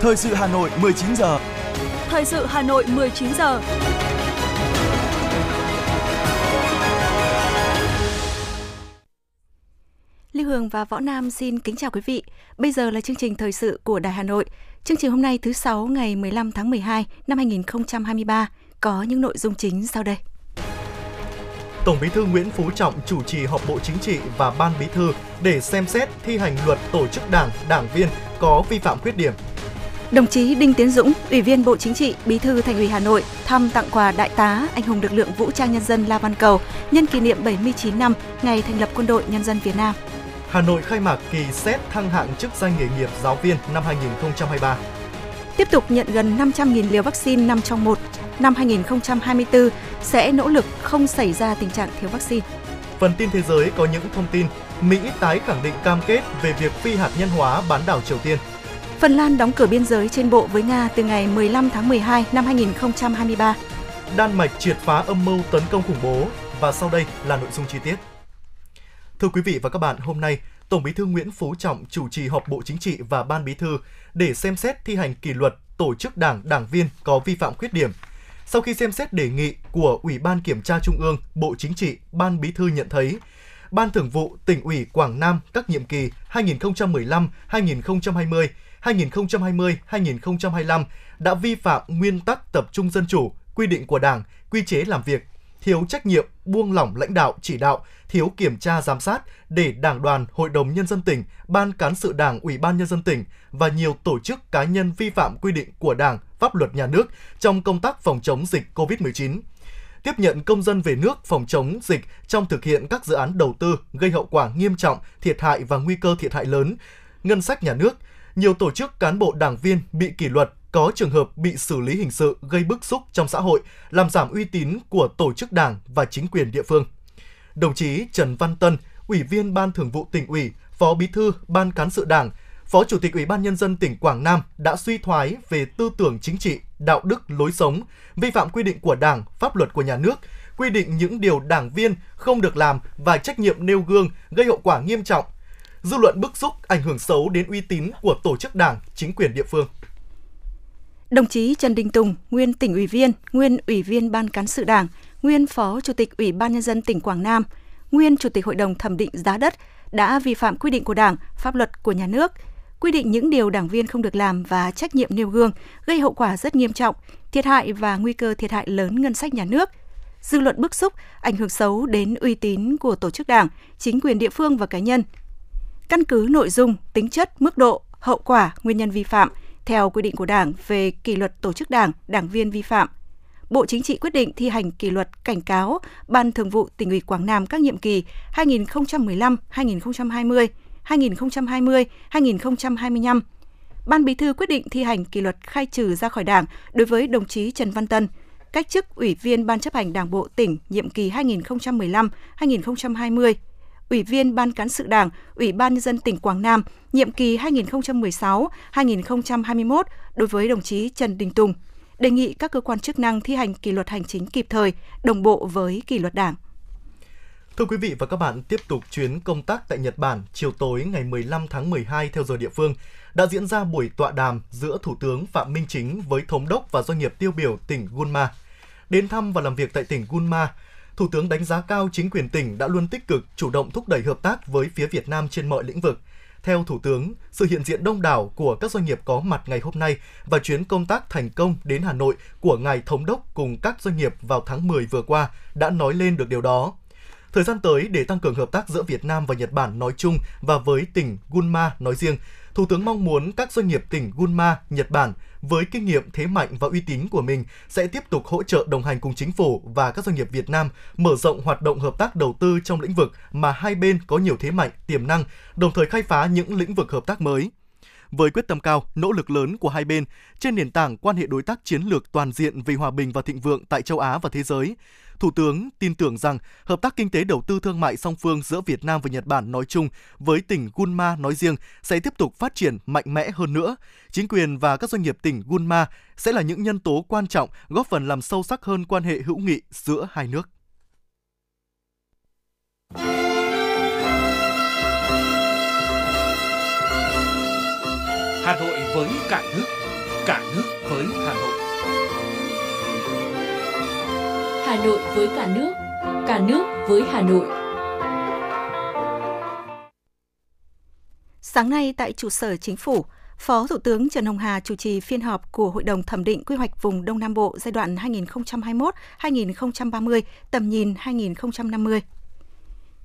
Thời sự Hà Nội 19 giờ. Thời sự Hà Nội 19 giờ. Lưu Hương và Võ Nam xin kính chào quý vị. Bây giờ là chương trình thời sự của Đài Hà Nội. Chương trình hôm nay thứ sáu ngày 15 tháng 12 năm 2023 có những nội dung chính sau đây. Tổng Bí thư Nguyễn Phú Trọng chủ trì họp Bộ Chính trị và Ban Bí thư để xem xét thi hành luật tổ chức đảng, đảng viên có vi phạm khuyết điểm. Đồng chí Đinh Tiến Dũng, Ủy viên Bộ Chính trị, Bí thư Thành ủy Hà Nội thăm tặng quà Đại tá anh hùng lực lượng vũ trang nhân dân La Văn Cầu nhân kỷ niệm 79 năm ngày thành lập Quân đội Nhân dân Việt Nam. Hà Nội khai mạc kỳ xét thăng hạng chức danh nghề nghiệp giáo viên năm 2023. Tiếp tục nhận gần 500.000 liều vaccine năm trong một. Năm 2024 sẽ nỗ lực không xảy ra tình trạng thiếu vaccine. Phần tin thế giới có những thông tin Mỹ tái khẳng định cam kết về việc phi hạt nhân hóa bán đảo Triều Tiên. Phần Lan đóng cửa biên giới trên bộ với Nga từ ngày 15 tháng 12 năm 2023. Đan Mạch triệt phá âm mưu tấn công khủng bố và sau đây là nội dung chi tiết. Thưa quý vị và các bạn, hôm nay, Tổng Bí thư Nguyễn Phú Trọng chủ trì họp Bộ Chính trị và Ban Bí thư để xem xét thi hành kỷ luật tổ chức đảng, đảng viên có vi phạm khuyết điểm. Sau khi xem xét đề nghị của Ủy ban Kiểm tra Trung ương, Bộ Chính trị, Ban Bí thư nhận thấy, Ban Thường vụ tỉnh ủy Quảng Nam các nhiệm kỳ 2015-2020, 2020-2025 đã vi phạm nguyên tắc tập trung dân chủ, quy định của Đảng, quy chế làm việc, thiếu trách nhiệm, buông lỏng lãnh đạo, chỉ đạo, thiếu kiểm tra giám sát để Đảng đoàn, Hội đồng Nhân dân tỉnh, Ban Cán sự Đảng, Ủy ban Nhân dân tỉnh và nhiều tổ chức cá nhân vi phạm quy định của Đảng, pháp luật nhà nước trong công tác phòng chống dịch COVID-19 tiếp nhận công dân về nước phòng chống dịch trong thực hiện các dự án đầu tư gây hậu quả nghiêm trọng, thiệt hại và nguy cơ thiệt hại lớn, ngân sách nhà nước. Nhiều tổ chức cán bộ đảng viên bị kỷ luật, có trường hợp bị xử lý hình sự gây bức xúc trong xã hội, làm giảm uy tín của tổ chức đảng và chính quyền địa phương. Đồng chí Trần Văn Tân, Ủy viên Ban Thường vụ tỉnh ủy, Phó Bí thư Ban Cán sự Đảng, Phó Chủ tịch Ủy ban Nhân dân tỉnh Quảng Nam đã suy thoái về tư tưởng chính trị, đạo đức, lối sống, vi phạm quy định của Đảng, pháp luật của nhà nước, quy định những điều đảng viên không được làm và trách nhiệm nêu gương gây hậu quả nghiêm trọng. Dư luận bức xúc ảnh hưởng xấu đến uy tín của tổ chức đảng, chính quyền địa phương. Đồng chí Trần Đình Tùng, nguyên tỉnh ủy viên, nguyên ủy viên Ban cán sự Đảng, nguyên Phó Chủ tịch Ủy ban Nhân dân tỉnh Quảng Nam, nguyên Chủ tịch Hội đồng thẩm định giá đất đã vi phạm quy định của Đảng, pháp luật của nhà nước, quy định những điều đảng viên không được làm và trách nhiệm nêu gương, gây hậu quả rất nghiêm trọng, thiệt hại và nguy cơ thiệt hại lớn ngân sách nhà nước. Dư luận bức xúc, ảnh hưởng xấu đến uy tín của tổ chức đảng, chính quyền địa phương và cá nhân. Căn cứ nội dung, tính chất, mức độ, hậu quả, nguyên nhân vi phạm theo quy định của Đảng về kỷ luật tổ chức đảng, đảng viên vi phạm, Bộ Chính trị quyết định thi hành kỷ luật cảnh cáo Ban Thường vụ tỉnh ủy Quảng Nam các nhiệm kỳ 2015-2020, 2020-2025. Ban Bí thư quyết định thi hành kỷ luật khai trừ ra khỏi Đảng đối với đồng chí Trần Văn Tân, cách chức Ủy viên Ban chấp hành Đảng bộ tỉnh nhiệm kỳ 2015-2020, Ủy viên Ban cán sự Đảng, Ủy ban nhân dân tỉnh Quảng Nam nhiệm kỳ 2016-2021 đối với đồng chí Trần Đình Tùng. Đề nghị các cơ quan chức năng thi hành kỷ luật hành chính kịp thời, đồng bộ với kỷ luật Đảng. Thưa quý vị và các bạn, tiếp tục chuyến công tác tại Nhật Bản, chiều tối ngày 15 tháng 12 theo giờ địa phương, đã diễn ra buổi tọa đàm giữa Thủ tướng Phạm Minh Chính với thống đốc và doanh nghiệp tiêu biểu tỉnh Gunma. Đến thăm và làm việc tại tỉnh Gunma, Thủ tướng đánh giá cao chính quyền tỉnh đã luôn tích cực chủ động thúc đẩy hợp tác với phía Việt Nam trên mọi lĩnh vực. Theo Thủ tướng, sự hiện diện đông đảo của các doanh nghiệp có mặt ngày hôm nay và chuyến công tác thành công đến Hà Nội của Ngài Thống đốc cùng các doanh nghiệp vào tháng 10 vừa qua đã nói lên được điều đó. Thời gian tới để tăng cường hợp tác giữa Việt Nam và Nhật Bản nói chung và với tỉnh Gunma nói riêng, Thủ tướng mong muốn các doanh nghiệp tỉnh Gunma, Nhật Bản với kinh nghiệm thế mạnh và uy tín của mình sẽ tiếp tục hỗ trợ đồng hành cùng chính phủ và các doanh nghiệp Việt Nam mở rộng hoạt động hợp tác đầu tư trong lĩnh vực mà hai bên có nhiều thế mạnh, tiềm năng, đồng thời khai phá những lĩnh vực hợp tác mới với quyết tâm cao, nỗ lực lớn của hai bên trên nền tảng quan hệ đối tác chiến lược toàn diện vì hòa bình và thịnh vượng tại châu Á và thế giới. Thủ tướng tin tưởng rằng hợp tác kinh tế đầu tư thương mại song phương giữa Việt Nam và Nhật Bản nói chung với tỉnh Gunma nói riêng sẽ tiếp tục phát triển mạnh mẽ hơn nữa. Chính quyền và các doanh nghiệp tỉnh Gunma sẽ là những nhân tố quan trọng góp phần làm sâu sắc hơn quan hệ hữu nghị giữa hai nước. Hà Nội với cả nước cả nước với Hà Nội. Hà Nội với cả nước, cả nước với Hà Nội. Sáng nay tại trụ sở chính phủ, Phó Thủ tướng Trần Hồng Hà chủ trì phiên họp của Hội đồng thẩm định quy hoạch vùng Đông Nam Bộ giai đoạn 2021-2030, tầm nhìn 2050.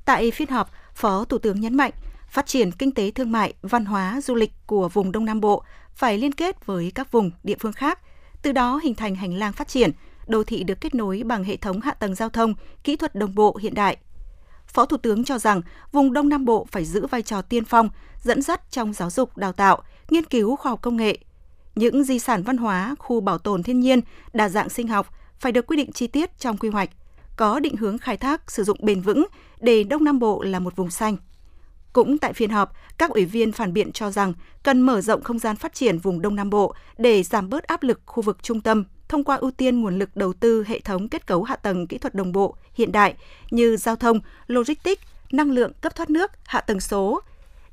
Tại phiên họp, Phó Thủ tướng nhấn mạnh, phát triển kinh tế thương mại, văn hóa, du lịch của vùng Đông Nam Bộ phải liên kết với các vùng, địa phương khác, từ đó hình thành hành lang phát triển, đô thị được kết nối bằng hệ thống hạ tầng giao thông, kỹ thuật đồng bộ hiện đại. Phó Thủ tướng cho rằng vùng Đông Nam Bộ phải giữ vai trò tiên phong, dẫn dắt trong giáo dục, đào tạo, nghiên cứu khoa học công nghệ. Những di sản văn hóa, khu bảo tồn thiên nhiên, đa dạng sinh học phải được quy định chi tiết trong quy hoạch, có định hướng khai thác sử dụng bền vững để Đông Nam Bộ là một vùng xanh. Cũng tại phiên họp, các ủy viên phản biện cho rằng cần mở rộng không gian phát triển vùng Đông Nam Bộ để giảm bớt áp lực khu vực trung tâm thông qua ưu tiên nguồn lực đầu tư hệ thống kết cấu hạ tầng kỹ thuật đồng bộ hiện đại như giao thông, logistics, năng lượng, cấp thoát nước, hạ tầng số.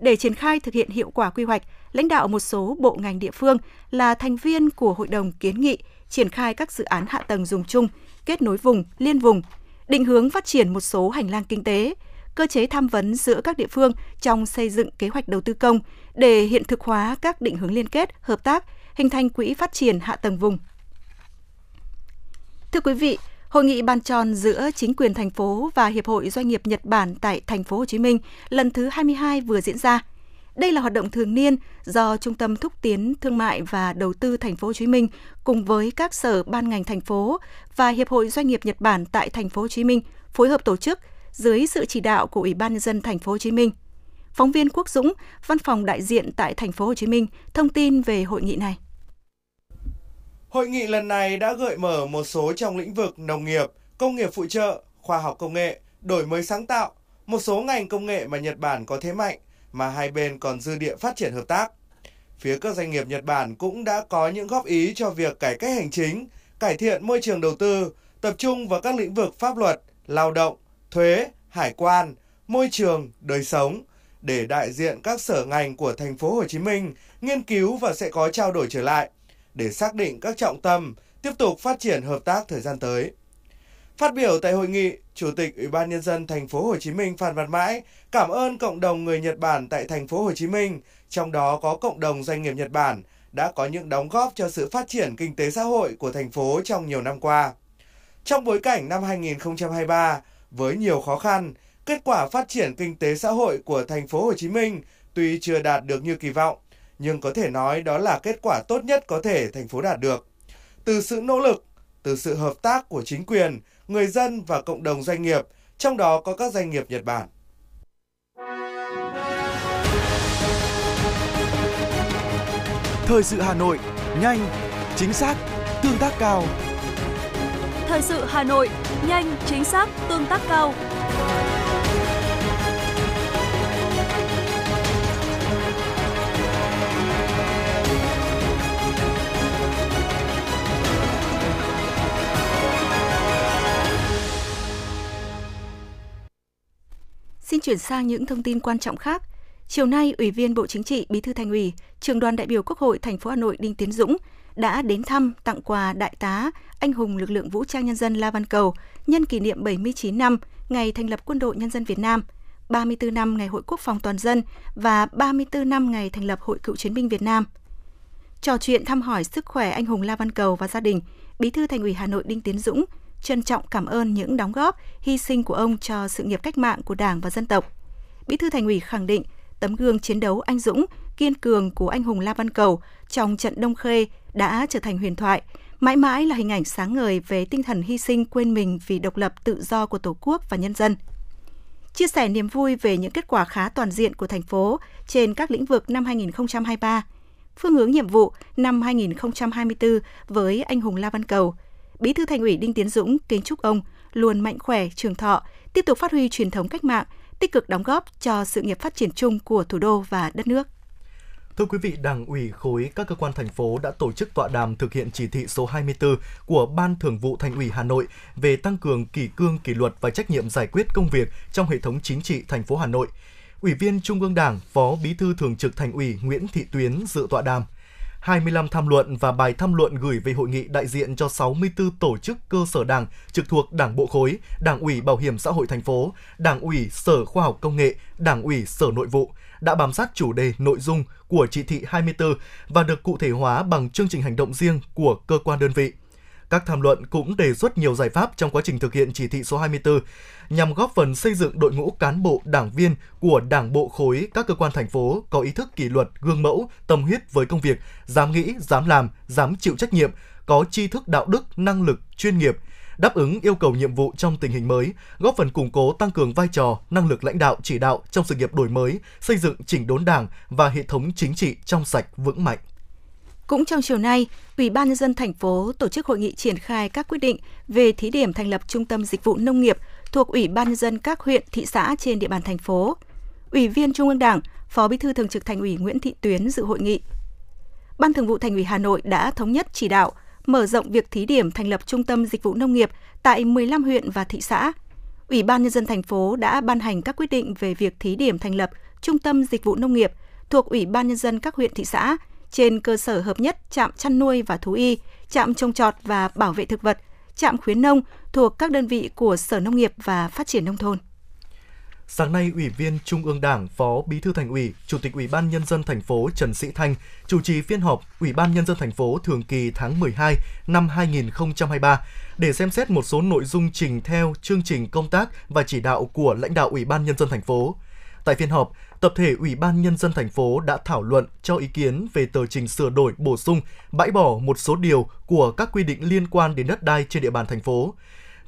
Để triển khai thực hiện hiệu quả quy hoạch, lãnh đạo một số bộ ngành địa phương là thành viên của hội đồng kiến nghị triển khai các dự án hạ tầng dùng chung, kết nối vùng, liên vùng, định hướng phát triển một số hành lang kinh tế, cơ chế tham vấn giữa các địa phương trong xây dựng kế hoạch đầu tư công để hiện thực hóa các định hướng liên kết, hợp tác, hình thành quỹ phát triển hạ tầng vùng. Thưa quý vị, Hội nghị bàn tròn giữa chính quyền thành phố và Hiệp hội Doanh nghiệp Nhật Bản tại thành phố Hồ Chí Minh lần thứ 22 vừa diễn ra. Đây là hoạt động thường niên do Trung tâm Thúc tiến Thương mại và Đầu tư thành phố Hồ Chí Minh cùng với các sở ban ngành thành phố và Hiệp hội Doanh nghiệp Nhật Bản tại thành phố Hồ Chí Minh phối hợp tổ chức dưới sự chỉ đạo của Ủy ban nhân dân thành phố Hồ Chí Minh. Phóng viên Quốc Dũng, văn phòng đại diện tại thành phố Hồ Chí Minh thông tin về hội nghị này. Hội nghị lần này đã gợi mở một số trong lĩnh vực nông nghiệp, công nghiệp phụ trợ, khoa học công nghệ, đổi mới sáng tạo, một số ngành công nghệ mà Nhật Bản có thế mạnh mà hai bên còn dư địa phát triển hợp tác. Phía các doanh nghiệp Nhật Bản cũng đã có những góp ý cho việc cải cách hành chính, cải thiện môi trường đầu tư, tập trung vào các lĩnh vực pháp luật, lao động, thuế, hải quan, môi trường, đời sống để đại diện các sở ngành của thành phố Hồ Chí Minh nghiên cứu và sẽ có trao đổi trở lại để xác định các trọng tâm, tiếp tục phát triển hợp tác thời gian tới. Phát biểu tại hội nghị, Chủ tịch Ủy ban nhân dân thành phố Hồ Chí Minh Phan Văn Mãi cảm ơn cộng đồng người Nhật Bản tại thành phố Hồ Chí Minh, trong đó có cộng đồng doanh nghiệp Nhật Bản đã có những đóng góp cho sự phát triển kinh tế xã hội của thành phố trong nhiều năm qua. Trong bối cảnh năm 2023 với nhiều khó khăn, kết quả phát triển kinh tế xã hội của thành phố Hồ Chí Minh tuy chưa đạt được như kỳ vọng, nhưng có thể nói đó là kết quả tốt nhất có thể thành phố đạt được. Từ sự nỗ lực, từ sự hợp tác của chính quyền, người dân và cộng đồng doanh nghiệp, trong đó có các doanh nghiệp Nhật Bản. Thời sự Hà Nội, nhanh, chính xác, tương tác cao. Thời sự Hà Nội, nhanh, chính xác, tương tác cao. Xin chuyển sang những thông tin quan trọng khác. Chiều nay, Ủy viên Bộ Chính trị, Bí thư Thành ủy, Trường đoàn đại biểu Quốc hội thành phố Hà Nội Đinh Tiến Dũng đã đến thăm tặng quà đại tá anh hùng lực lượng vũ trang nhân dân La Văn Cầu nhân kỷ niệm 79 năm ngày thành lập Quân đội Nhân dân Việt Nam, 34 năm ngày Hội Quốc phòng toàn dân và 34 năm ngày thành lập Hội Cựu chiến binh Việt Nam. Trò chuyện thăm hỏi sức khỏe anh hùng La Văn Cầu và gia đình, Bí thư Thành ủy Hà Nội Đinh Tiến Dũng trân trọng cảm ơn những đóng góp, hy sinh của ông cho sự nghiệp cách mạng của Đảng và dân tộc. Bí thư Thành ủy khẳng định tấm gương chiến đấu anh dũng, kiên cường của anh hùng La Văn Cầu trong trận Đông Khê đã trở thành huyền thoại, mãi mãi là hình ảnh sáng ngời về tinh thần hy sinh quên mình vì độc lập tự do của Tổ quốc và nhân dân. Chia sẻ niềm vui về những kết quả khá toàn diện của thành phố trên các lĩnh vực năm 2023, phương hướng nhiệm vụ năm 2024 với anh hùng La Văn Cầu, Bí thư Thành ủy Đinh Tiến Dũng kính chúc ông luôn mạnh khỏe, trường thọ, tiếp tục phát huy truyền thống cách mạng, tích cực đóng góp cho sự nghiệp phát triển chung của thủ đô và đất nước. Thưa quý vị, Đảng ủy khối các cơ quan thành phố đã tổ chức tọa đàm thực hiện chỉ thị số 24 của Ban Thường vụ Thành ủy Hà Nội về tăng cường kỷ cương kỷ luật và trách nhiệm giải quyết công việc trong hệ thống chính trị thành phố Hà Nội. Ủy viên Trung ương Đảng, Phó Bí thư Thường trực Thành ủy Nguyễn Thị Tuyến dự tọa đàm. 25 tham luận và bài tham luận gửi về hội nghị đại diện cho 64 tổ chức cơ sở đảng trực thuộc Đảng Bộ khối, Đảng ủy Bảo hiểm xã hội thành phố, Đảng ủy Sở Khoa học Công nghệ, Đảng ủy Sở Nội vụ đã bám sát chủ đề nội dung của chỉ thị 24 và được cụ thể hóa bằng chương trình hành động riêng của cơ quan đơn vị. Các tham luận cũng đề xuất nhiều giải pháp trong quá trình thực hiện chỉ thị số 24 nhằm góp phần xây dựng đội ngũ cán bộ, đảng viên của Đảng bộ khối các cơ quan thành phố có ý thức kỷ luật, gương mẫu, tâm huyết với công việc, dám nghĩ, dám làm, dám chịu trách nhiệm, có tri thức đạo đức, năng lực, chuyên nghiệp, đáp ứng yêu cầu nhiệm vụ trong tình hình mới, góp phần củng cố tăng cường vai trò, năng lực lãnh đạo chỉ đạo trong sự nghiệp đổi mới, xây dựng chỉnh đốn Đảng và hệ thống chính trị trong sạch vững mạnh. Cũng trong chiều nay, Ủy ban nhân dân thành phố tổ chức hội nghị triển khai các quyết định về thí điểm thành lập trung tâm dịch vụ nông nghiệp thuộc Ủy ban nhân dân các huyện, thị xã trên địa bàn thành phố. Ủy viên Trung ương Đảng, Phó Bí thư Thường trực Thành ủy Nguyễn Thị Tuyến dự hội nghị. Ban Thường vụ Thành ủy Hà Nội đã thống nhất chỉ đạo mở rộng việc thí điểm thành lập trung tâm dịch vụ nông nghiệp tại 15 huyện và thị xã. Ủy ban nhân dân thành phố đã ban hành các quyết định về việc thí điểm thành lập trung tâm dịch vụ nông nghiệp thuộc Ủy ban nhân dân các huyện thị xã trên cơ sở hợp nhất trạm chăn nuôi và thú y, trạm trồng trọt và bảo vệ thực vật, trạm khuyến nông thuộc các đơn vị của Sở Nông nghiệp và Phát triển nông thôn. Sáng nay, Ủy viên Trung ương Đảng, Phó Bí thư Thành ủy, Chủ tịch Ủy ban nhân dân thành phố Trần Sĩ Thanh chủ trì phiên họp Ủy ban nhân dân thành phố thường kỳ tháng 12 năm 2023 để xem xét một số nội dung trình theo chương trình công tác và chỉ đạo của lãnh đạo Ủy ban nhân dân thành phố. Tại phiên họp, tập thể Ủy ban Nhân dân thành phố đã thảo luận cho ý kiến về tờ trình sửa đổi bổ sung, bãi bỏ một số điều của các quy định liên quan đến đất đai trên địa bàn thành phố.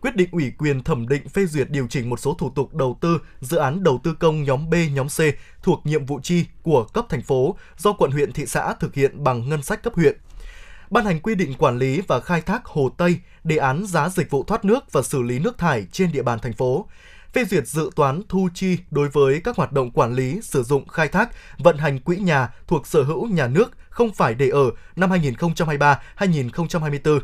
Quyết định ủy quyền thẩm định phê duyệt điều chỉnh một số thủ tục đầu tư, dự án đầu tư công nhóm B, nhóm C thuộc nhiệm vụ chi của cấp thành phố do quận huyện thị xã thực hiện bằng ngân sách cấp huyện ban hành quy định quản lý và khai thác hồ Tây, đề án giá dịch vụ thoát nước và xử lý nước thải trên địa bàn thành phố, phê duyệt dự toán thu chi đối với các hoạt động quản lý, sử dụng, khai thác, vận hành quỹ nhà thuộc sở hữu nhà nước không phải để ở năm 2023-2024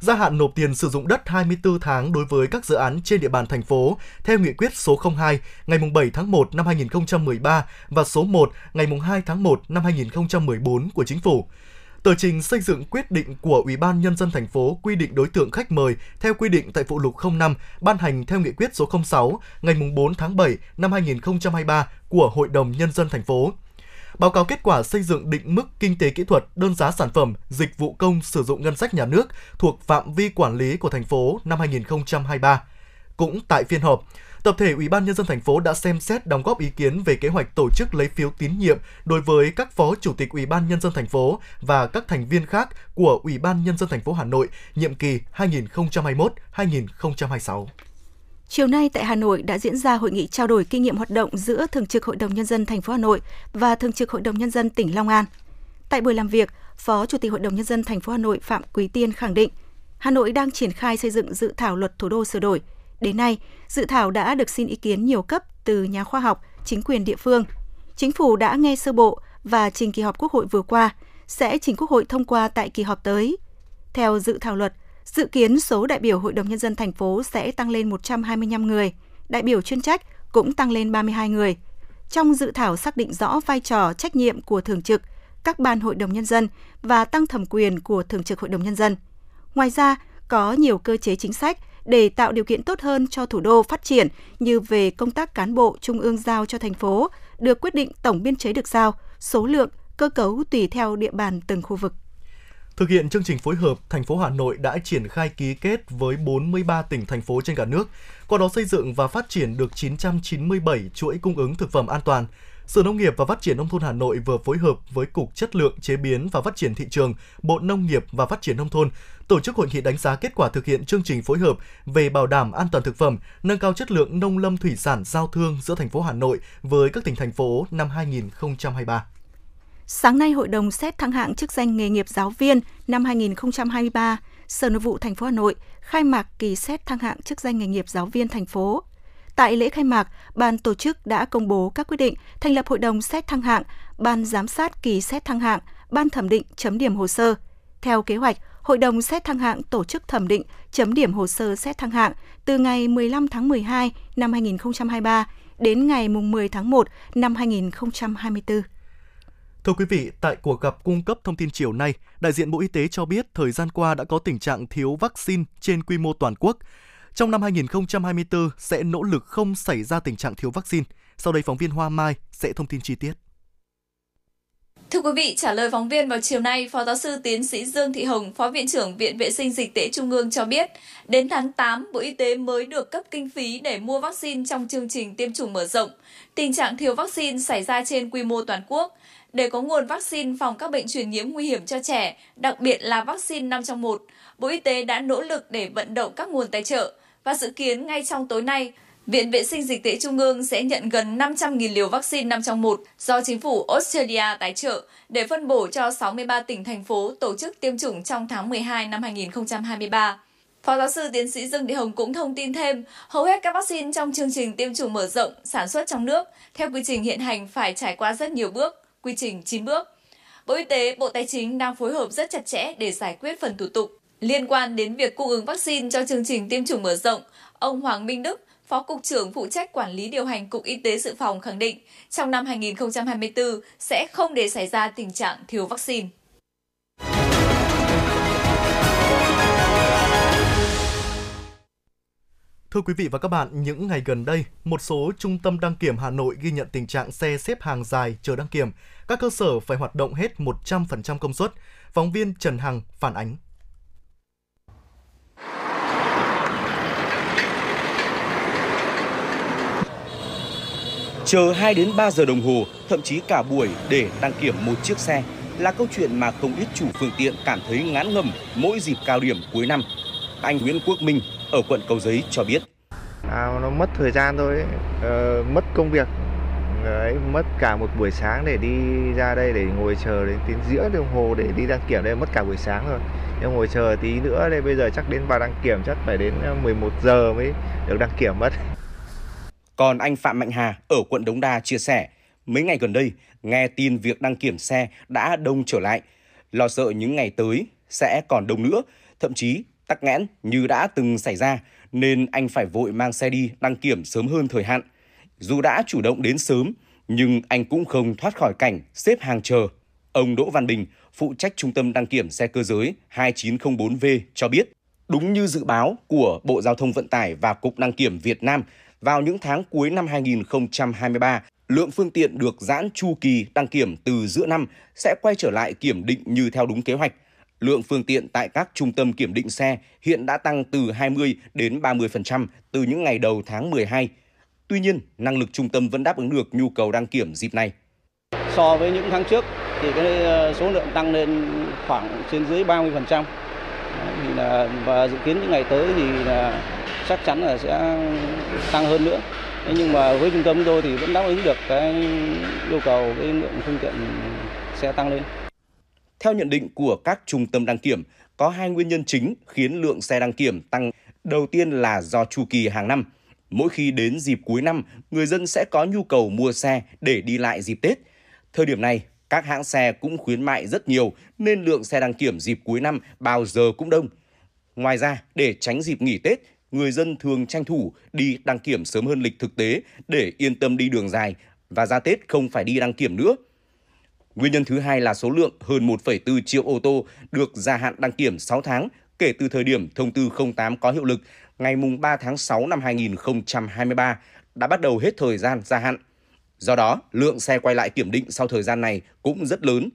gia hạn nộp tiền sử dụng đất 24 tháng đối với các dự án trên địa bàn thành phố theo nghị quyết số 02 ngày 7 tháng 1 năm 2013 và số 1 ngày 2 tháng 1 năm 2014 của Chính phủ. Tờ trình xây dựng quyết định của Ủy ban Nhân dân thành phố quy định đối tượng khách mời theo quy định tại phụ lục 05 ban hành theo nghị quyết số 06 ngày 4 tháng 7 năm 2023 của Hội đồng Nhân dân thành phố. Báo cáo kết quả xây dựng định mức kinh tế kỹ thuật, đơn giá sản phẩm, dịch vụ công sử dụng ngân sách nhà nước thuộc phạm vi quản lý của thành phố năm 2023. Cũng tại phiên họp, tập thể Ủy ban nhân dân thành phố đã xem xét đóng góp ý kiến về kế hoạch tổ chức lấy phiếu tín nhiệm đối với các phó chủ tịch Ủy ban nhân dân thành phố và các thành viên khác của Ủy ban nhân dân thành phố Hà Nội nhiệm kỳ 2021-2026. Chiều nay tại Hà Nội đã diễn ra hội nghị trao đổi kinh nghiệm hoạt động giữa Thường trực Hội đồng nhân dân thành phố Hà Nội và Thường trực Hội đồng nhân dân tỉnh Long An. Tại buổi làm việc, Phó Chủ tịch Hội đồng nhân dân thành phố Hà Nội Phạm Quý Tiên khẳng định, Hà Nội đang triển khai xây dựng dự thảo luật thủ đô sửa đổi. Đến nay, dự thảo đã được xin ý kiến nhiều cấp từ nhà khoa học, chính quyền địa phương. Chính phủ đã nghe sơ bộ và trình kỳ họp Quốc hội vừa qua, sẽ trình Quốc hội thông qua tại kỳ họp tới. Theo dự thảo luật, Dự kiến số đại biểu Hội đồng Nhân dân thành phố sẽ tăng lên 125 người, đại biểu chuyên trách cũng tăng lên 32 người. Trong dự thảo xác định rõ vai trò trách nhiệm của thường trực, các ban Hội đồng Nhân dân và tăng thẩm quyền của Thường trực Hội đồng Nhân dân. Ngoài ra, có nhiều cơ chế chính sách để tạo điều kiện tốt hơn cho thủ đô phát triển như về công tác cán bộ trung ương giao cho thành phố, được quyết định tổng biên chế được giao, số lượng, cơ cấu tùy theo địa bàn từng khu vực. Thực hiện chương trình phối hợp, thành phố Hà Nội đã triển khai ký kết với 43 tỉnh thành phố trên cả nước, qua đó xây dựng và phát triển được 997 chuỗi cung ứng thực phẩm an toàn. Sở Nông nghiệp và Phát triển Nông thôn Hà Nội vừa phối hợp với Cục Chất lượng Chế biến và Phát triển Thị trường, Bộ Nông nghiệp và Phát triển Nông thôn tổ chức hội nghị đánh giá kết quả thực hiện chương trình phối hợp về bảo đảm an toàn thực phẩm, nâng cao chất lượng nông lâm thủy sản giao thương giữa thành phố Hà Nội với các tỉnh thành phố năm 2023. Sáng nay, Hội đồng xét thăng hạng chức danh nghề nghiệp giáo viên năm 2023, Sở Nội vụ thành phố Hà Nội khai mạc kỳ xét thăng hạng chức danh nghề nghiệp giáo viên thành phố. Tại lễ khai mạc, ban tổ chức đã công bố các quyết định thành lập hội đồng xét thăng hạng, ban giám sát kỳ xét thăng hạng, ban thẩm định chấm điểm hồ sơ. Theo kế hoạch, Hội đồng xét thăng hạng tổ chức thẩm định chấm điểm hồ sơ xét thăng hạng từ ngày 15 tháng 12 năm 2023 đến ngày 10 tháng 1 năm 2024. Thưa quý vị, tại cuộc gặp cung cấp thông tin chiều nay, đại diện Bộ Y tế cho biết thời gian qua đã có tình trạng thiếu vaccine trên quy mô toàn quốc. Trong năm 2024 sẽ nỗ lực không xảy ra tình trạng thiếu vaccine. Sau đây, phóng viên Hoa Mai sẽ thông tin chi tiết. Thưa quý vị, trả lời phóng viên vào chiều nay, Phó giáo sư tiến sĩ Dương Thị Hồng, Phó Viện trưởng Viện Vệ sinh Dịch tễ Trung ương cho biết, đến tháng 8, Bộ Y tế mới được cấp kinh phí để mua vaccine trong chương trình tiêm chủng mở rộng. Tình trạng thiếu vaccine xảy ra trên quy mô toàn quốc. Để có nguồn vaccine phòng các bệnh truyền nhiễm nguy hiểm cho trẻ, đặc biệt là vaccine 5 trong 1, Bộ Y tế đã nỗ lực để vận động các nguồn tài trợ và dự kiến ngay trong tối nay, Viện Vệ sinh Dịch tễ Trung ương sẽ nhận gần 500.000 liều vaccine 5 trong 1 do chính phủ Australia tài trợ để phân bổ cho 63 tỉnh thành phố tổ chức tiêm chủng trong tháng 12 năm 2023. Phó giáo sư tiến sĩ Dương Thị Hồng cũng thông tin thêm, hầu hết các vaccine trong chương trình tiêm chủng mở rộng sản xuất trong nước theo quy trình hiện hành phải trải qua rất nhiều bước, quy trình 9 bước. Bộ Y tế, Bộ Tài chính đang phối hợp rất chặt chẽ để giải quyết phần thủ tục. Liên quan đến việc cung ứng vaccine cho chương trình tiêm chủng mở rộng, ông Hoàng Minh Đức, Phó Cục trưởng phụ trách quản lý điều hành Cục Y tế Dự phòng khẳng định trong năm 2024 sẽ không để xảy ra tình trạng thiếu vaccine. Thưa quý vị và các bạn, những ngày gần đây, một số trung tâm đăng kiểm Hà Nội ghi nhận tình trạng xe xếp hàng dài chờ đăng kiểm. Các cơ sở phải hoạt động hết 100% công suất. Phóng viên Trần Hằng phản ánh. Chờ 2 đến 3 giờ đồng hồ, thậm chí cả buổi để đăng kiểm một chiếc xe là câu chuyện mà không ít chủ phương tiện cảm thấy ngán ngầm mỗi dịp cao điểm cuối năm. Anh Nguyễn Quốc Minh ở quận Cầu Giấy cho biết. À, nó mất thời gian thôi, ờ, mất công việc, ờ, đấy, mất cả một buổi sáng để đi ra đây để ngồi chờ đến tiếng giữa đồng hồ để đi đăng kiểm đây mất cả buổi sáng rồi. Nhưng ngồi chờ tí nữa đây bây giờ chắc đến vào đăng kiểm chắc phải đến ờ, 11 giờ mới được đăng kiểm mất. Còn anh Phạm Mạnh Hà ở quận Đống Đa chia sẻ, mấy ngày gần đây, nghe tin việc đăng kiểm xe đã đông trở lại. Lo sợ những ngày tới sẽ còn đông nữa, thậm chí tắc nghẽn như đã từng xảy ra, nên anh phải vội mang xe đi đăng kiểm sớm hơn thời hạn. Dù đã chủ động đến sớm, nhưng anh cũng không thoát khỏi cảnh xếp hàng chờ. Ông Đỗ Văn Bình, phụ trách trung tâm đăng kiểm xe cơ giới 2904V cho biết, đúng như dự báo của Bộ Giao thông Vận tải và Cục Đăng kiểm Việt Nam – vào những tháng cuối năm 2023, lượng phương tiện được giãn chu kỳ đăng kiểm từ giữa năm sẽ quay trở lại kiểm định như theo đúng kế hoạch. Lượng phương tiện tại các trung tâm kiểm định xe hiện đã tăng từ 20 đến 30% từ những ngày đầu tháng 12. Tuy nhiên, năng lực trung tâm vẫn đáp ứng được nhu cầu đăng kiểm dịp này. So với những tháng trước thì cái ờ, số lượng tăng lên khoảng trên dưới 30%. Thì là và dự kiến những ngày tới thì là chắc chắn là sẽ tăng hơn nữa. Thế nhưng mà với trung tâm chúng tôi thì vẫn đáp ứng được cái yêu cầu cái lượng phương tiện sẽ tăng lên. Theo nhận định của các trung tâm đăng kiểm, có hai nguyên nhân chính khiến lượng xe đăng kiểm tăng. Đầu tiên là do chu kỳ hàng năm. Mỗi khi đến dịp cuối năm, người dân sẽ có nhu cầu mua xe để đi lại dịp Tết. Thời điểm này, các hãng xe cũng khuyến mại rất nhiều nên lượng xe đăng kiểm dịp cuối năm bao giờ cũng đông. Ngoài ra, để tránh dịp nghỉ Tết, người dân thường tranh thủ đi đăng kiểm sớm hơn lịch thực tế để yên tâm đi đường dài và ra Tết không phải đi đăng kiểm nữa. Nguyên nhân thứ hai là số lượng hơn 1,4 triệu ô tô được gia hạn đăng kiểm 6 tháng kể từ thời điểm thông tư 08 có hiệu lực ngày 3 tháng 6 năm 2023 đã bắt đầu hết thời gian gia hạn. Do đó, lượng xe quay lại kiểm định sau thời gian này cũng rất lớn.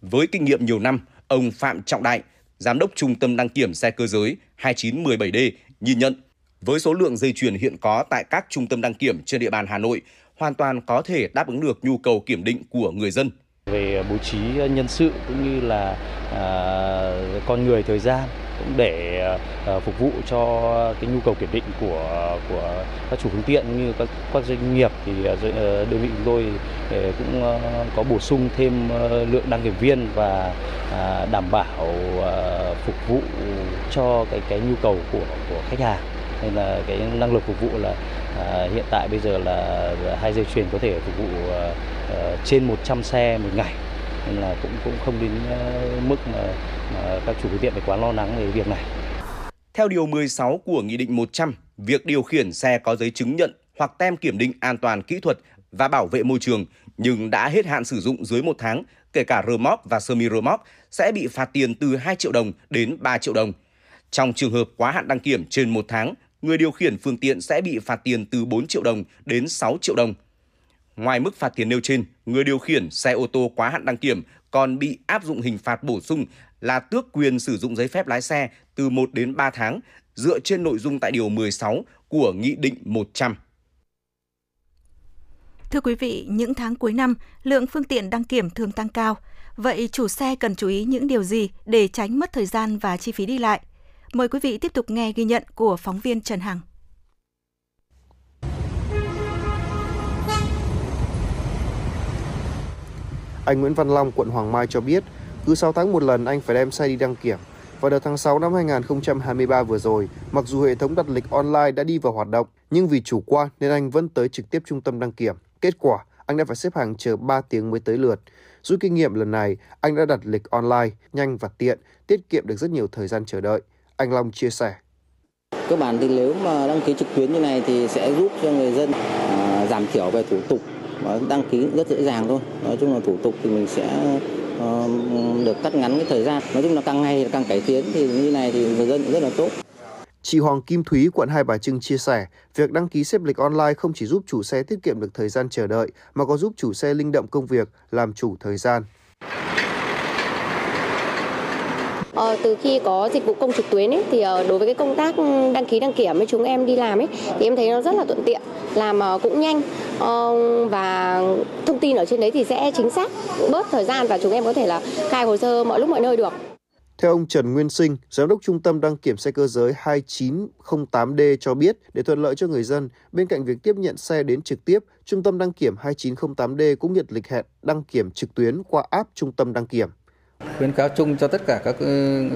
Với kinh nghiệm nhiều năm, ông Phạm Trọng Đại, Giám đốc Trung tâm đăng kiểm xe cơ giới 2917D nhìn nhận với số lượng dây chuyền hiện có tại các trung tâm đăng kiểm trên địa bàn Hà Nội hoàn toàn có thể đáp ứng được nhu cầu kiểm định của người dân. Về bố trí nhân sự cũng như là à, con người thời gian cũng để à, phục vụ cho cái nhu cầu kiểm định của của các chủ phương tiện như các các doanh nghiệp thì à, à, đơn vị chúng tôi à, cũng có bổ sung thêm lượng đăng kiểm viên và à, đảm bảo à, phục vụ cho cái cái nhu cầu của của khách hàng nên là cái năng lực phục vụ là à, hiện tại bây giờ là hai dây chuyền có thể phục vụ à, à trên 100 xe một ngày nên là cũng cũng không đến à, mức mà, mà các chủ phương tiện phải quá lo lắng về việc này. Theo điều 16 của Nghị định 100, việc điều khiển xe có giấy chứng nhận hoặc tem kiểm định an toàn kỹ thuật và bảo vệ môi trường nhưng đã hết hạn sử dụng dưới một tháng, kể cả rơ móc và sơ mi rơ móc, sẽ bị phạt tiền từ 2 triệu đồng đến 3 triệu đồng. Trong trường hợp quá hạn đăng kiểm trên 1 tháng, người điều khiển phương tiện sẽ bị phạt tiền từ 4 triệu đồng đến 6 triệu đồng. Ngoài mức phạt tiền nêu trên, người điều khiển xe ô tô quá hạn đăng kiểm còn bị áp dụng hình phạt bổ sung là tước quyền sử dụng giấy phép lái xe từ 1 đến 3 tháng dựa trên nội dung tại điều 16 của Nghị định 100. Thưa quý vị, những tháng cuối năm, lượng phương tiện đăng kiểm thường tăng cao. Vậy chủ xe cần chú ý những điều gì để tránh mất thời gian và chi phí đi lại? Mời quý vị tiếp tục nghe ghi nhận của phóng viên Trần Hằng. Anh Nguyễn Văn Long, quận Hoàng Mai cho biết, cứ 6 tháng một lần anh phải đem xe đi đăng kiểm. Vào đợt tháng 6 năm 2023 vừa rồi, mặc dù hệ thống đặt lịch online đã đi vào hoạt động, nhưng vì chủ quan nên anh vẫn tới trực tiếp trung tâm đăng kiểm. Kết quả, anh đã phải xếp hàng chờ 3 tiếng mới tới lượt. Rút kinh nghiệm lần này, anh đã đặt lịch online, nhanh và tiện, tiết kiệm được rất nhiều thời gian chờ đợi. Anh Long chia sẻ. Cơ bản thì nếu mà đăng ký trực tuyến như này thì sẽ giúp cho người dân à, giảm thiểu về thủ tục và đăng ký rất dễ dàng thôi. Nói chung là thủ tục thì mình sẽ ờ, được cắt ngắn cái thời gian. Nói chung là càng ngày càng cải tiến thì như này thì người dân cũng rất là tốt. Chị Hoàng Kim Thúy, quận Hai Bà Trưng chia sẻ, việc đăng ký xếp lịch online không chỉ giúp chủ xe tiết kiệm được thời gian chờ đợi, mà còn giúp chủ xe linh động công việc, làm chủ thời gian. Ờ, từ khi có dịch vụ công trực tuyến ấy, thì ờ, đối với cái công tác đăng ký đăng kiểm với chúng em đi làm ấy thì em thấy nó rất là thuận tiện làm ờ, cũng nhanh ờ, và thông tin ở trên đấy thì sẽ chính xác bớt thời gian và chúng em có thể là khai hồ sơ mọi lúc mọi nơi được. Theo ông Trần Nguyên Sinh, Giám đốc Trung tâm đăng kiểm xe cơ giới 2908D cho biết, để thuận lợi cho người dân, bên cạnh việc tiếp nhận xe đến trực tiếp, Trung tâm đăng kiểm 2908D cũng nhận lịch hẹn đăng kiểm trực tuyến qua app Trung tâm đăng kiểm. Khuyến cáo chung cho tất cả các ừ,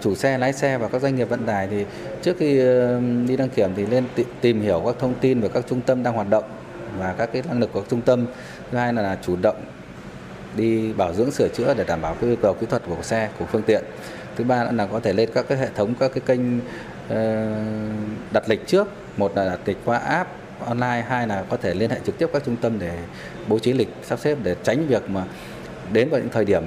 chủ xe, lái xe và các doanh nghiệp vận tải thì trước khi ừ, đi đăng kiểm thì nên tìm hiểu các thông tin về các trung tâm đang hoạt động và các cái năng lực của các trung tâm. Thứ hai là chủ động đi bảo dưỡng sửa chữa để đảm bảo cái yêu cầu kỹ thuật của xe, của phương tiện. Thứ ba là có thể lên các cái hệ thống, các cái kênh ờ, đặt lịch trước. Một là đặt lịch qua app online, hai là có thể liên hệ trực tiếp các trung tâm để bố trí lịch sắp xếp để tránh việc mà đến vào những thời điểm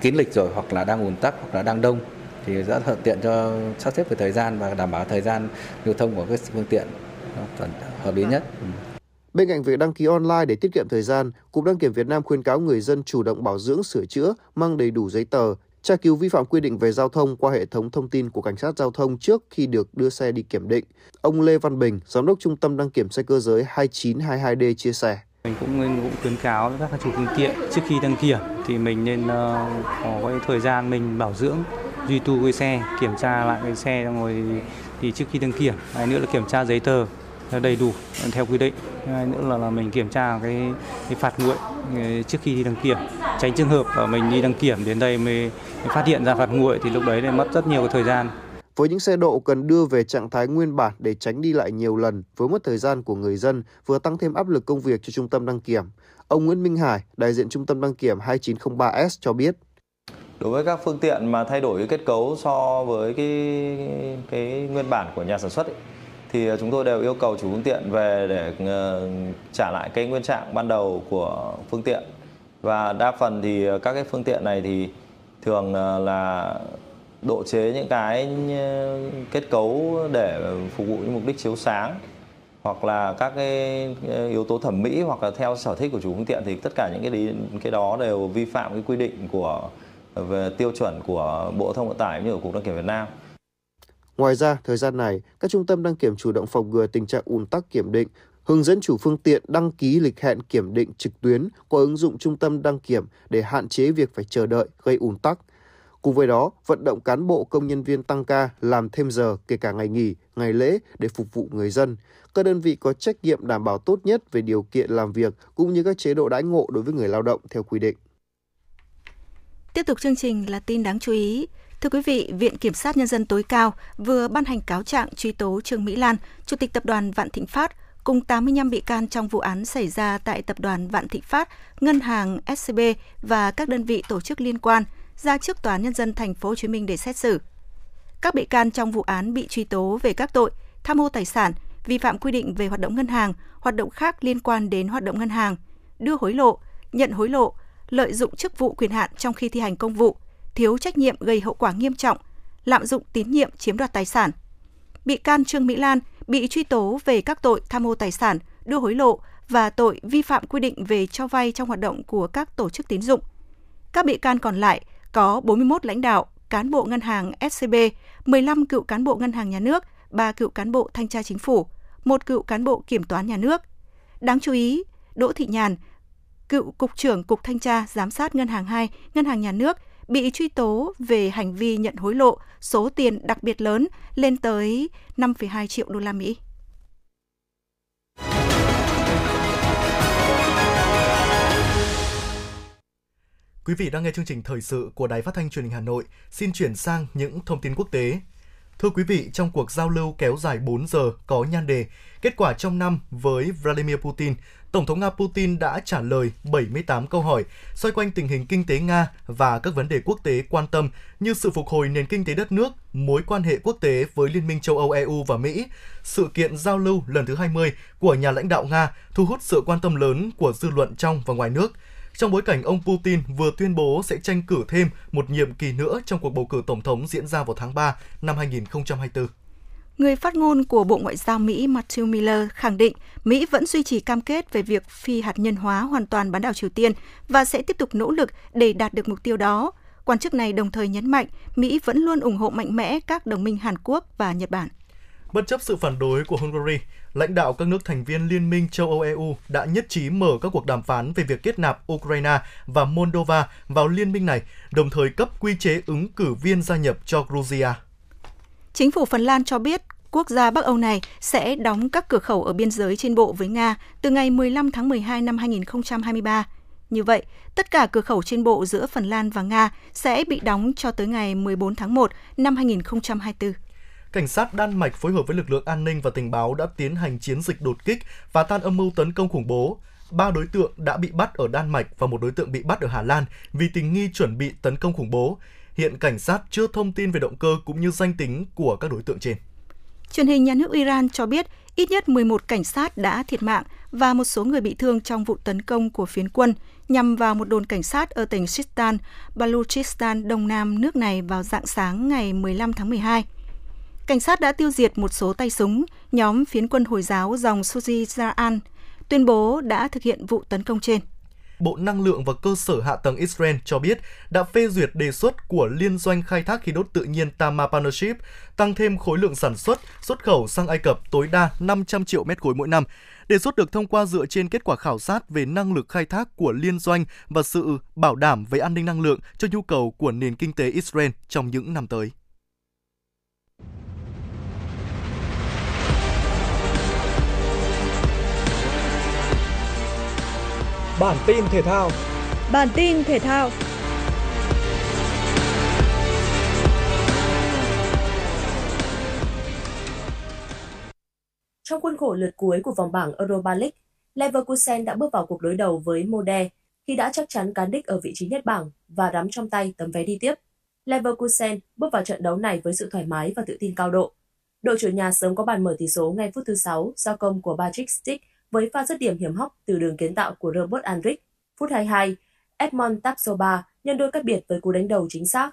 kín lịch rồi hoặc là đang ùn tắc hoặc là đang đông. Thì rất thuận tiện cho sắp xếp về thời gian và đảm bảo thời gian lưu thông của các phương tiện hợp lý nhất. Ừ. Bên cạnh việc đăng ký online để tiết kiệm thời gian, Cục Đăng kiểm Việt Nam khuyên cáo người dân chủ động bảo dưỡng, sửa chữa, mang đầy đủ giấy tờ, tra cứu vi phạm quy định về giao thông qua hệ thống thông tin của cảnh sát giao thông trước khi được đưa xe đi kiểm định. Ông Lê Văn Bình, giám đốc Trung tâm đăng kiểm xe cơ giới 2922D chia sẻ. Mình cũng, nên cũng khuyến cáo các chủ phương tiện trước khi đăng kiểm thì mình nên uh, có cái thời gian mình bảo dưỡng, duy tu cái xe, kiểm tra lại cái xe rồi thì, trước khi đăng kiểm. hay nữa là kiểm tra giấy tờ đầy đủ theo quy định hai nữa là, là mình kiểm tra cái, cái phạt nguội trước khi đi đăng kiểm tránh trường hợp là mình đi đăng kiểm đến đây mới, phát hiện ra phạt nguội thì lúc đấy lại mất rất nhiều cái thời gian với những xe độ cần đưa về trạng thái nguyên bản để tránh đi lại nhiều lần với mất thời gian của người dân vừa tăng thêm áp lực công việc cho trung tâm đăng kiểm. Ông Nguyễn Minh Hải, đại diện trung tâm đăng kiểm 2903S cho biết. Đối với các phương tiện mà thay đổi cái kết cấu so với cái cái nguyên bản của nhà sản xuất ấy, thì ờ, chúng tôi đều yêu cầu chủ phương tiện về để ờ, trả lại cái nguyên trạng ban đầu của phương tiện và đa phần thì ờ, các cái phương tiện này thì thường là độ chế những cái kết cấu để phục vụ những mục đích chiếu sáng hoặc là các cái yếu tố thẩm mỹ hoặc là theo sở thích của chủ phương tiện thì tất cả những cái đi, cái đó đều vi phạm cái quy định của về tiêu chuẩn của Bộ Thông Vận tải như ở Cục đăng kiểm Việt Nam. Ngoài ra, thời gian này, các trung tâm đăng kiểm chủ động phòng ngừa tình trạng ùn tắc kiểm định, hướng dẫn chủ phương tiện đăng ký lịch hẹn kiểm định trực tuyến qua ứng dụng trung tâm đăng kiểm để hạn chế việc phải chờ đợi gây ùn tắc. Cùng với đó, vận động cán bộ công nhân viên tăng ca làm thêm giờ kể cả ngày nghỉ, ngày lễ để phục vụ người dân. Các đơn vị có trách nhiệm đảm bảo tốt nhất về điều kiện làm việc cũng như các chế độ đãi ngộ đối với người lao động theo quy định. Tiếp tục chương trình là tin đáng chú ý. Thưa quý vị, Viện Kiểm sát Nhân dân tối cao vừa ban hành cáo trạng truy tố Trương Mỹ Lan, Chủ tịch Tập đoàn Vạn Thịnh Phát, cùng 85 bị can trong vụ án xảy ra tại Tập đoàn Vạn Thịnh Phát, Ngân hàng SCB và các đơn vị tổ chức liên quan ra trước Tòa án Nhân dân Thành phố Hồ Chí Minh để xét xử. Các bị can trong vụ án bị truy tố về các tội tham mô tài sản, vi phạm quy định về hoạt động ngân hàng, hoạt động khác liên quan đến hoạt động ngân hàng, đưa hối lộ, nhận hối lộ, lợi dụng chức vụ quyền hạn trong khi thi hành công vụ, thiếu trách nhiệm gây hậu quả nghiêm trọng, lạm dụng tín nhiệm chiếm đoạt tài sản. Bị can Trương Mỹ Lan bị truy tố về các tội tham mô tài sản, đưa hối lộ và tội vi phạm quy định về cho vay trong hoạt động của các tổ chức tín dụng. Các bị can còn lại có 41 lãnh đạo, cán bộ ngân hàng SCB, 15 cựu cán bộ ngân hàng nhà nước, 3 cựu cán bộ thanh tra chính phủ, một cựu cán bộ kiểm toán nhà nước. Đáng chú ý, Đỗ Thị Nhàn, cựu cục trưởng Cục Thanh tra Giám sát Ngân hàng 2, Ngân hàng Nhà nước bị truy tố về hành vi nhận hối lộ số tiền đặc biệt lớn lên tới 5,2 triệu đô la Mỹ. Quý vị đang nghe chương trình thời sự của Đài Phát thanh Truyền hình Hà Nội. Xin chuyển sang những thông tin quốc tế. Thưa quý vị, trong cuộc giao lưu kéo dài 4 giờ có nhan đề Kết quả trong năm với Vladimir Putin, Tổng thống Nga Putin đã trả lời 78 câu hỏi xoay quanh tình hình kinh tế Nga và các vấn đề quốc tế quan tâm như sự phục hồi nền kinh tế đất nước, mối quan hệ quốc tế với Liên minh châu Âu EU và Mỹ. Sự kiện giao lưu lần thứ 20 của nhà lãnh đạo Nga thu hút sự quan tâm lớn của dư luận trong và ngoài nước – trong bối cảnh ông Putin vừa tuyên bố sẽ tranh cử thêm một nhiệm kỳ nữa trong cuộc bầu cử tổng thống diễn ra vào tháng 3 năm 2024. Người phát ngôn của Bộ Ngoại giao Mỹ Matthew Miller khẳng định Mỹ vẫn duy trì cam kết về việc phi hạt nhân hóa hoàn toàn bán đảo Triều Tiên và sẽ tiếp tục nỗ lực để đạt được mục tiêu đó. Quan chức này đồng thời nhấn mạnh Mỹ vẫn luôn ủng hộ mạnh mẽ các đồng minh Hàn Quốc và Nhật Bản. Bất chấp sự phản đối của Hungary, lãnh đạo các nước thành viên Liên minh châu Âu EU đã nhất trí mở các cuộc đàm phán về việc kết nạp Ukraine và Moldova vào liên minh này, đồng thời cấp quy chế ứng cử viên gia nhập cho Georgia. Chính phủ Phần Lan cho biết quốc gia Bắc Âu này sẽ đóng các cửa khẩu ở biên giới trên bộ với Nga từ ngày 15 tháng 12 năm 2023. Như vậy, tất cả cửa khẩu trên bộ giữa Phần Lan và Nga sẽ bị đóng cho tới ngày 14 tháng 1 năm 2024 cảnh sát Đan Mạch phối hợp với lực lượng an ninh và tình báo đã tiến hành chiến dịch đột kích và tan âm mưu tấn công khủng bố. Ba đối tượng đã bị bắt ở Đan Mạch và một đối tượng bị bắt ở Hà Lan vì tình nghi chuẩn bị tấn công khủng bố. Hiện cảnh sát chưa thông tin về động cơ cũng như danh tính của các đối tượng trên. Truyền hình nhà nước Iran cho biết ít nhất 11 cảnh sát đã thiệt mạng và một số người bị thương trong vụ tấn công của phiến quân nhằm vào một đồn cảnh sát ở tỉnh Sistan, Baluchistan, đông nam nước này vào dạng sáng ngày 15 tháng 12 cảnh sát đã tiêu diệt một số tay súng, nhóm phiến quân Hồi giáo dòng Suji Zaan tuyên bố đã thực hiện vụ tấn công trên. Bộ Năng lượng và Cơ sở Hạ tầng Israel cho biết đã phê duyệt đề xuất của Liên doanh khai thác khí đốt tự nhiên Tama Partnership tăng thêm khối lượng sản xuất, xuất khẩu sang Ai Cập tối đa 500 triệu mét khối mỗi năm. Đề xuất được thông qua dựa trên kết quả khảo sát về năng lực khai thác của liên doanh và sự bảo đảm về an ninh năng lượng cho nhu cầu của nền kinh tế Israel trong những năm tới. Bản tin thể thao. Bản tin thể thao. Trong khuôn khổ lượt cuối của vòng bảng Europa League, Leverkusen đã bước vào cuộc đối đầu với Molde khi đã chắc chắn cán đích ở vị trí nhất bảng và nắm trong tay tấm vé đi tiếp. Leverkusen bước vào trận đấu này với sự thoải mái và tự tin cao độ. Đội chủ nhà sớm có bàn mở tỷ số ngay phút thứ 6 do công của Patrick Stick với pha dứt điểm hiểm hóc từ đường kiến tạo của Robert Andrick. Phút 22, Edmond Tapsoba nhân đôi cách biệt với cú đánh đầu chính xác.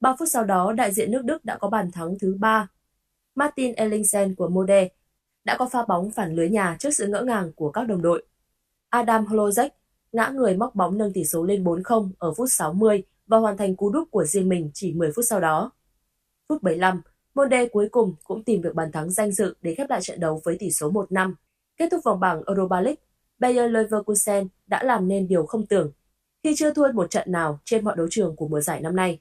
3 phút sau đó, đại diện nước Đức đã có bàn thắng thứ 3. Martin Ellingsen của Mode đã có pha bóng phản lưới nhà trước sự ngỡ ngàng của các đồng đội. Adam Hlozek ngã người móc bóng nâng tỷ số lên 4-0 ở phút 60 và hoàn thành cú đúc của riêng mình chỉ 10 phút sau đó. Phút 75, Monde cuối cùng cũng tìm được bàn thắng danh dự để khép lại trận đấu với tỷ số 1-5. Kết thúc vòng bảng Europa League, Bayer Leverkusen đã làm nên điều không tưởng khi chưa thua một trận nào trên mọi đấu trường của mùa giải năm nay.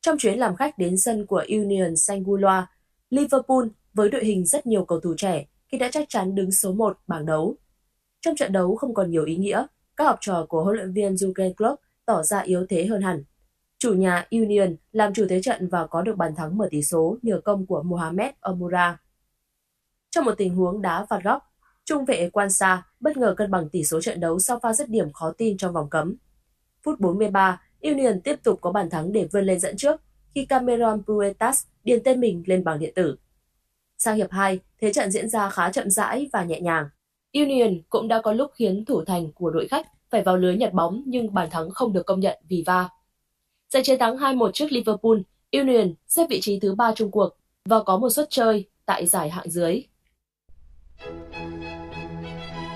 Trong chuyến làm khách đến sân của Union Saint-Gillois, Liverpool với đội hình rất nhiều cầu thủ trẻ khi đã chắc chắn đứng số 1 bảng đấu. Trong trận đấu không còn nhiều ý nghĩa, các học trò của huấn luyện viên Jurgen Klopp tỏ ra yếu thế hơn hẳn. Chủ nhà Union làm chủ thế trận và có được bàn thắng mở tỷ số nhờ công của Mohamed Omura. Trong một tình huống đá phạt góc, Trung vệ Quan Sa bất ngờ cân bằng tỷ số trận đấu sau pha dứt điểm khó tin trong vòng cấm. Phút 43, Union tiếp tục có bàn thắng để vươn lên dẫn trước khi Cameron Pruetas điền tên mình lên bảng điện tử. Sang hiệp 2, thế trận diễn ra khá chậm rãi và nhẹ nhàng. Union cũng đã có lúc khiến thủ thành của đội khách phải vào lưới nhặt bóng nhưng bàn thắng không được công nhận vì va. Giành chiến thắng 2-1 trước Liverpool, Union xếp vị trí thứ 3 chung cuộc và có một suất chơi tại giải hạng dưới.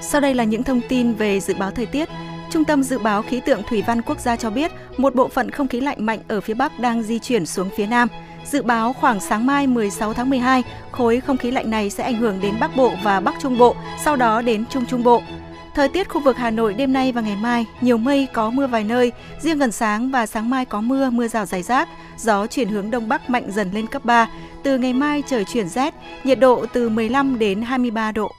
Sau đây là những thông tin về dự báo thời tiết. Trung tâm Dự báo Khí tượng Thủy văn Quốc gia cho biết một bộ phận không khí lạnh mạnh ở phía Bắc đang di chuyển xuống phía Nam. Dự báo khoảng sáng mai 16 tháng 12, khối không khí lạnh này sẽ ảnh hưởng đến Bắc Bộ và Bắc Trung Bộ, sau đó đến Trung Trung Bộ. Thời tiết khu vực Hà Nội đêm nay và ngày mai, nhiều mây có mưa vài nơi, riêng gần sáng và sáng mai có mưa, mưa rào rải rác, gió chuyển hướng đông bắc mạnh dần lên cấp 3. Từ ngày mai trời chuyển rét, nhiệt độ từ 15 đến 23 độ.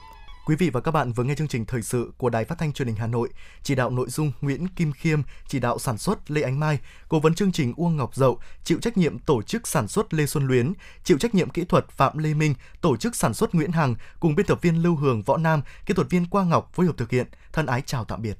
Quý vị và các bạn vừa nghe chương trình thời sự của Đài Phát thanh Truyền hình Hà Nội, chỉ đạo nội dung Nguyễn Kim Khiêm, chỉ đạo sản xuất Lê Ánh Mai, cố vấn chương trình Uông Ngọc Dậu, chịu trách nhiệm tổ chức sản xuất Lê Xuân Luyến, chịu trách nhiệm kỹ thuật Phạm Lê Minh, tổ chức sản xuất Nguyễn Hằng cùng biên tập viên Lưu Hường Võ Nam, kỹ thuật viên Quang Ngọc phối hợp thực hiện. Thân ái chào tạm biệt.